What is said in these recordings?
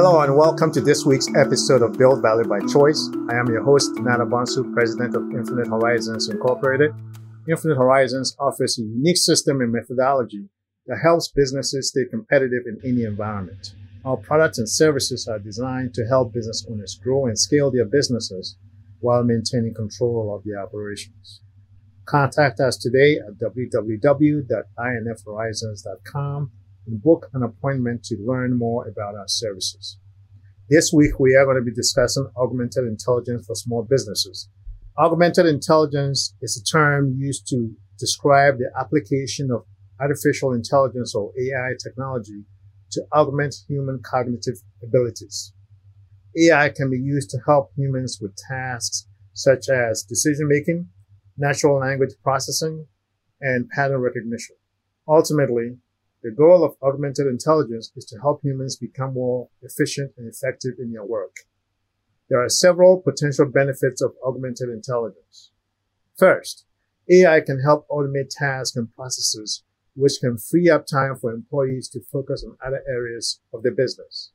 Hello and welcome to this week's episode of Build Value by Choice. I am your host, Nana Bonsu, president of Infinite Horizons Incorporated. Infinite Horizons offers a unique system and methodology that helps businesses stay competitive in any environment. Our products and services are designed to help business owners grow and scale their businesses while maintaining control of their operations. Contact us today at www.infhorizons.com and book an appointment to learn more about our services. This week, we are going to be discussing augmented intelligence for small businesses. Augmented intelligence is a term used to describe the application of artificial intelligence or AI technology to augment human cognitive abilities. AI can be used to help humans with tasks such as decision making, natural language processing, and pattern recognition. Ultimately, the goal of augmented intelligence is to help humans become more efficient and effective in their work. There are several potential benefits of augmented intelligence. First, AI can help automate tasks and processes which can free up time for employees to focus on other areas of the business.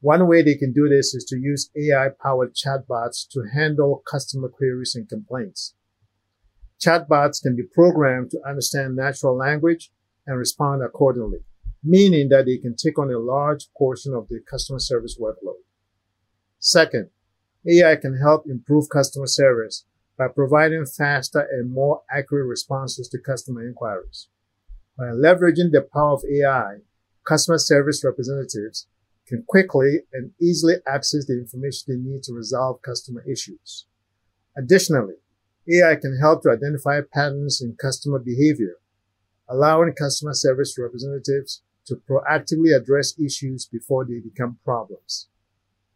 One way they can do this is to use AI powered chatbots to handle customer queries and complaints. Chatbots can be programmed to understand natural language and respond accordingly, meaning that they can take on a large portion of the customer service workload. Second, AI can help improve customer service by providing faster and more accurate responses to customer inquiries. By leveraging the power of AI, customer service representatives can quickly and easily access the information they need to resolve customer issues. Additionally, AI can help to identify patterns in customer behavior allowing customer service representatives to proactively address issues before they become problems.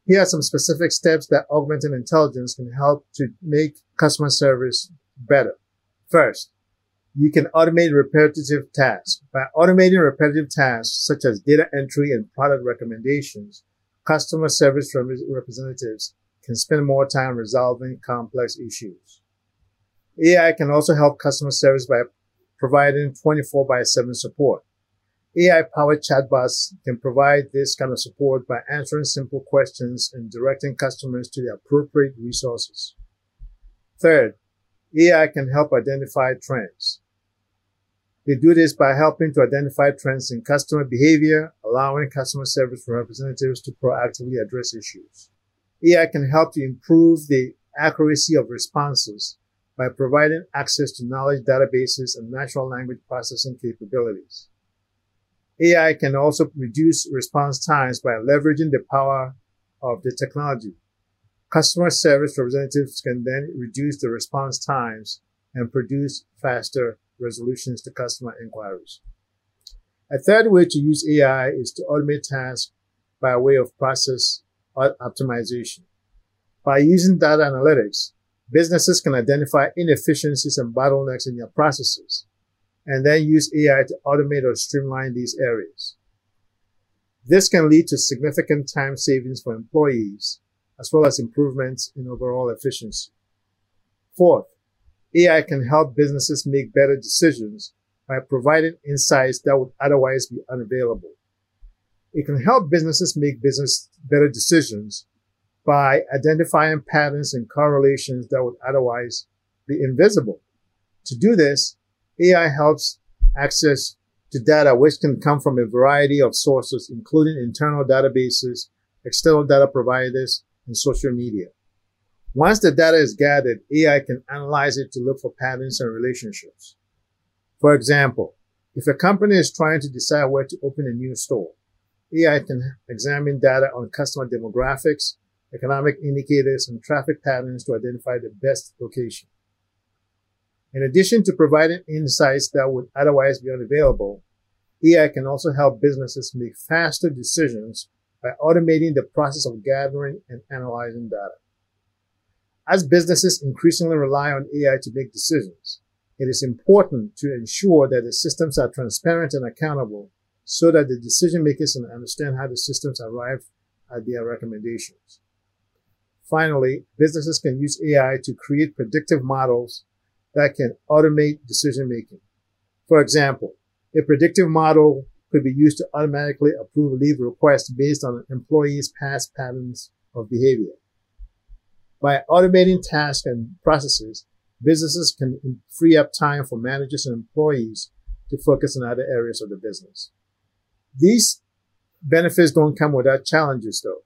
Here are some specific steps that augmented intelligence can help to make customer service better. First, you can automate repetitive tasks. By automating repetitive tasks such as data entry and product recommendations, customer service representatives can spend more time resolving complex issues. AI can also help customer service by providing 24 by 7 support. AI powered chatbots can provide this kind of support by answering simple questions and directing customers to the appropriate resources. Third, AI can help identify trends. They do this by helping to identify trends in customer behavior, allowing customer service representatives to proactively address issues. AI can help to improve the accuracy of responses by providing access to knowledge databases and natural language processing capabilities. AI can also reduce response times by leveraging the power of the technology. Customer service representatives can then reduce the response times and produce faster resolutions to customer inquiries. A third way to use AI is to automate tasks by way of process optimization. By using data analytics, businesses can identify inefficiencies and bottlenecks in their processes and then use AI to automate or streamline these areas. This can lead to significant time savings for employees, as well as improvements in overall efficiency. Fourth, AI can help businesses make better decisions by providing insights that would otherwise be unavailable. It can help businesses make business better decisions by identifying patterns and correlations that would otherwise be invisible. To do this, AI helps access to data which can come from a variety of sources, including internal databases, external data providers, and social media. Once the data is gathered, AI can analyze it to look for patterns and relationships. For example, if a company is trying to decide where to open a new store, AI can examine data on customer demographics, economic indicators, and traffic patterns to identify the best location. In addition to providing insights that would otherwise be unavailable, AI can also help businesses make faster decisions by automating the process of gathering and analyzing data. As businesses increasingly rely on AI to make decisions, it is important to ensure that the systems are transparent and accountable so that the decision makers can understand how the systems arrive at their recommendations. Finally, businesses can use AI to create predictive models that can automate decision making. For example, a predictive model could be used to automatically approve leave requests based on an employee's past patterns of behavior. By automating tasks and processes, businesses can free up time for managers and employees to focus on other areas of the business. These benefits don't come without challenges though.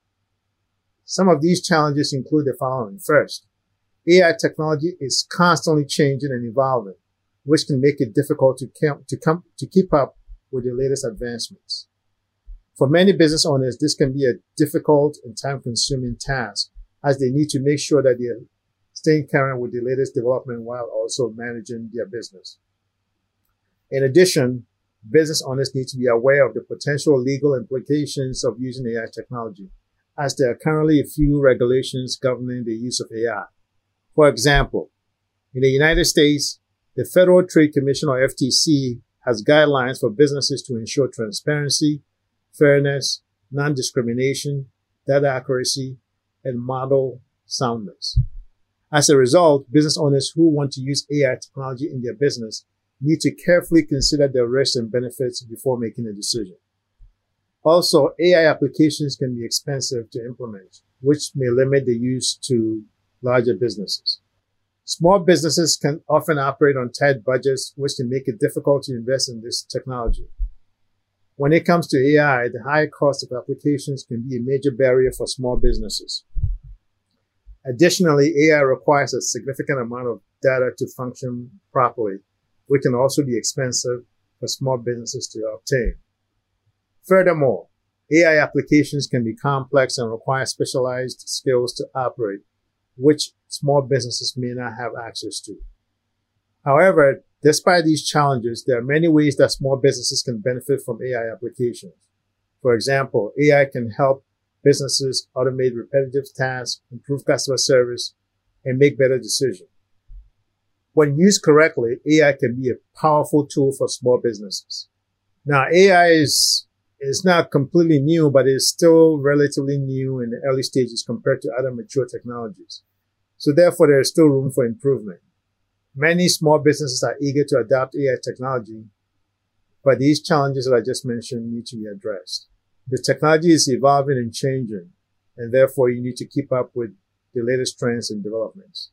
Some of these challenges include the following. First, AI technology is constantly changing and evolving, which can make it difficult to, to, come, to keep up with the latest advancements. For many business owners, this can be a difficult and time consuming task as they need to make sure that they're staying current with the latest development while also managing their business. In addition, business owners need to be aware of the potential legal implications of using AI technology, as there are currently a few regulations governing the use of AI. For example, in the United States, the Federal Trade Commission or FTC has guidelines for businesses to ensure transparency, fairness, non-discrimination, data accuracy, and model soundness. As a result, business owners who want to use AI technology in their business need to carefully consider the risks and benefits before making a decision. Also, AI applications can be expensive to implement, which may limit the use to larger businesses. Small businesses can often operate on tight budgets, which can make it difficult to invest in this technology. When it comes to AI, the high cost of applications can be a major barrier for small businesses. Additionally, AI requires a significant amount of data to function properly, which can also be expensive for small businesses to obtain. Furthermore, AI applications can be complex and require specialized skills to operate, which small businesses may not have access to. However, despite these challenges, there are many ways that small businesses can benefit from AI applications. For example, AI can help businesses automate repetitive tasks, improve customer service, and make better decisions. When used correctly, AI can be a powerful tool for small businesses. Now, AI is, is not completely new, but it's still relatively new in the early stages compared to other mature technologies. So therefore, there is still room for improvement. Many small businesses are eager to adopt AI technology, but these challenges that I just mentioned need to be addressed. The technology is evolving and changing, and therefore you need to keep up with the latest trends and developments.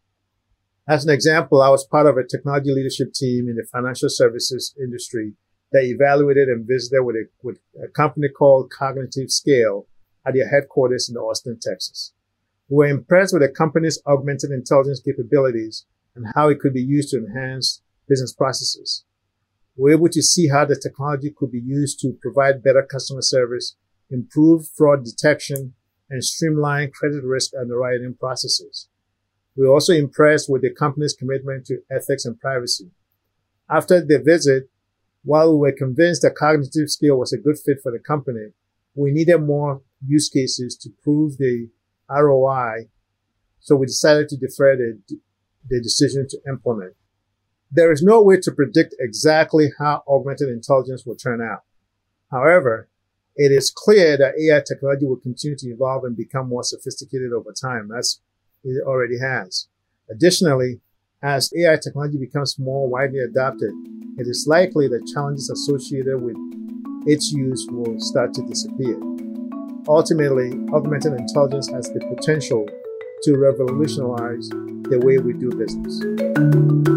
As an example, I was part of a technology leadership team in the financial services industry that evaluated and visited with a, with a company called Cognitive Scale at their headquarters in Austin, Texas. We were impressed with the company's augmented intelligence capabilities and how it could be used to enhance business processes. We were able to see how the technology could be used to provide better customer service, improve fraud detection, and streamline credit risk underwriting processes. We were also impressed with the company's commitment to ethics and privacy. After the visit, while we were convinced that Cognitive Scale was a good fit for the company, we needed more use cases to prove the ROI. So we decided to defer the, the decision to implement. There is no way to predict exactly how augmented intelligence will turn out. However, it is clear that AI technology will continue to evolve and become more sophisticated over time, as it already has. Additionally, as AI technology becomes more widely adopted, it is likely that challenges associated with its use will start to disappear. Ultimately, augmented intelligence has the potential to revolutionize the way we do business.